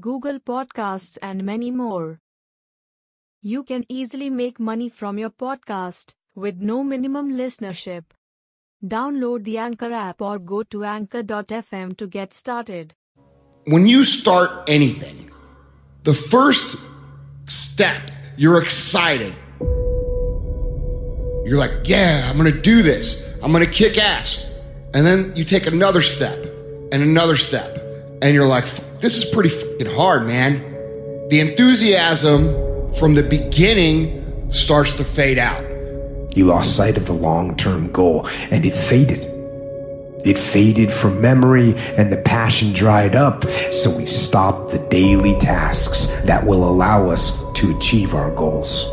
Google Podcasts, and many more. You can easily make money from your podcast with no minimum listenership. Download the Anchor app or go to anchor.fm to get started. When you start anything, the first step, you're excited. You're like, yeah, I'm gonna do this. I'm gonna kick ass. And then you take another step and another step. And you're like, this is pretty fucking hard, man. The enthusiasm from the beginning starts to fade out. You lost sight of the long term goal and it faded. It faded from memory and the passion dried up, so we stopped the daily tasks that will allow us to achieve our goals.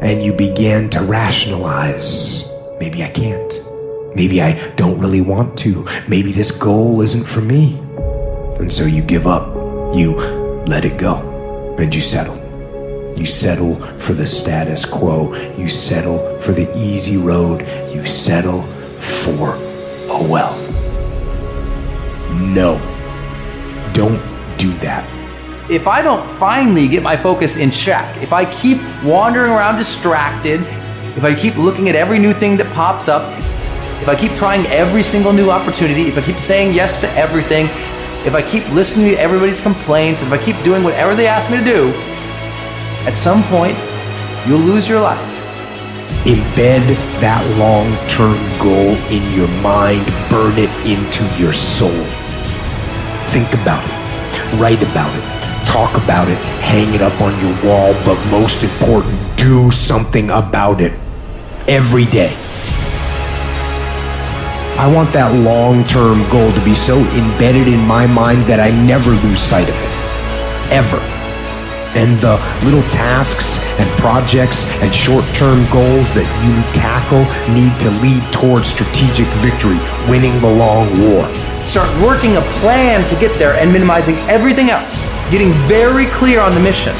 And you began to rationalize maybe I can't. Maybe I don't really want to. Maybe this goal isn't for me. And so you give up. You let it go. And you settle. You settle for the status quo. You settle for the easy road. You settle for a well. No. Don't do that. If I don't finally get my focus in check, if I keep wandering around distracted, if I keep looking at every new thing that pops up, if I keep trying every single new opportunity, if I keep saying yes to everything, if I keep listening to everybody's complaints, if I keep doing whatever they ask me to do, at some point, you'll lose your life. Embed that long term goal in your mind, burn it into your soul. Think about it, write about it, talk about it, hang it up on your wall, but most important, do something about it every day. I want that long term goal to be so embedded in my mind that I never lose sight of it. Ever. And the little tasks and projects and short term goals that you tackle need to lead towards strategic victory, winning the long war. Start working a plan to get there and minimizing everything else. Getting very clear on the mission.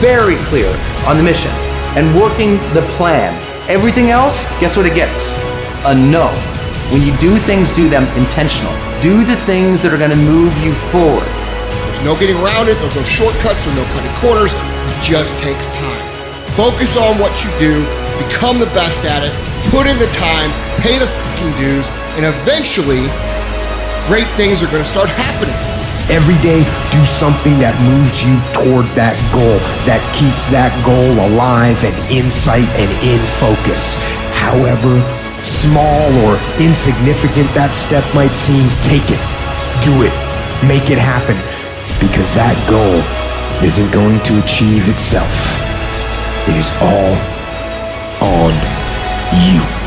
Very clear on the mission. And working the plan. Everything else, guess what it gets? A no. When you do things, do them intentional. Do the things that are going to move you forward. There's no getting around it, there's no shortcuts, there's no cutting corners. It just takes time. Focus on what you do, become the best at it, put in the time, pay the fucking dues, and eventually, great things are going to start happening. Every day, do something that moves you toward that goal, that keeps that goal alive and in sight and in focus. However, small or insignificant that step might seem, take it. Do it. Make it happen. Because that goal isn't going to achieve itself. It is all on you.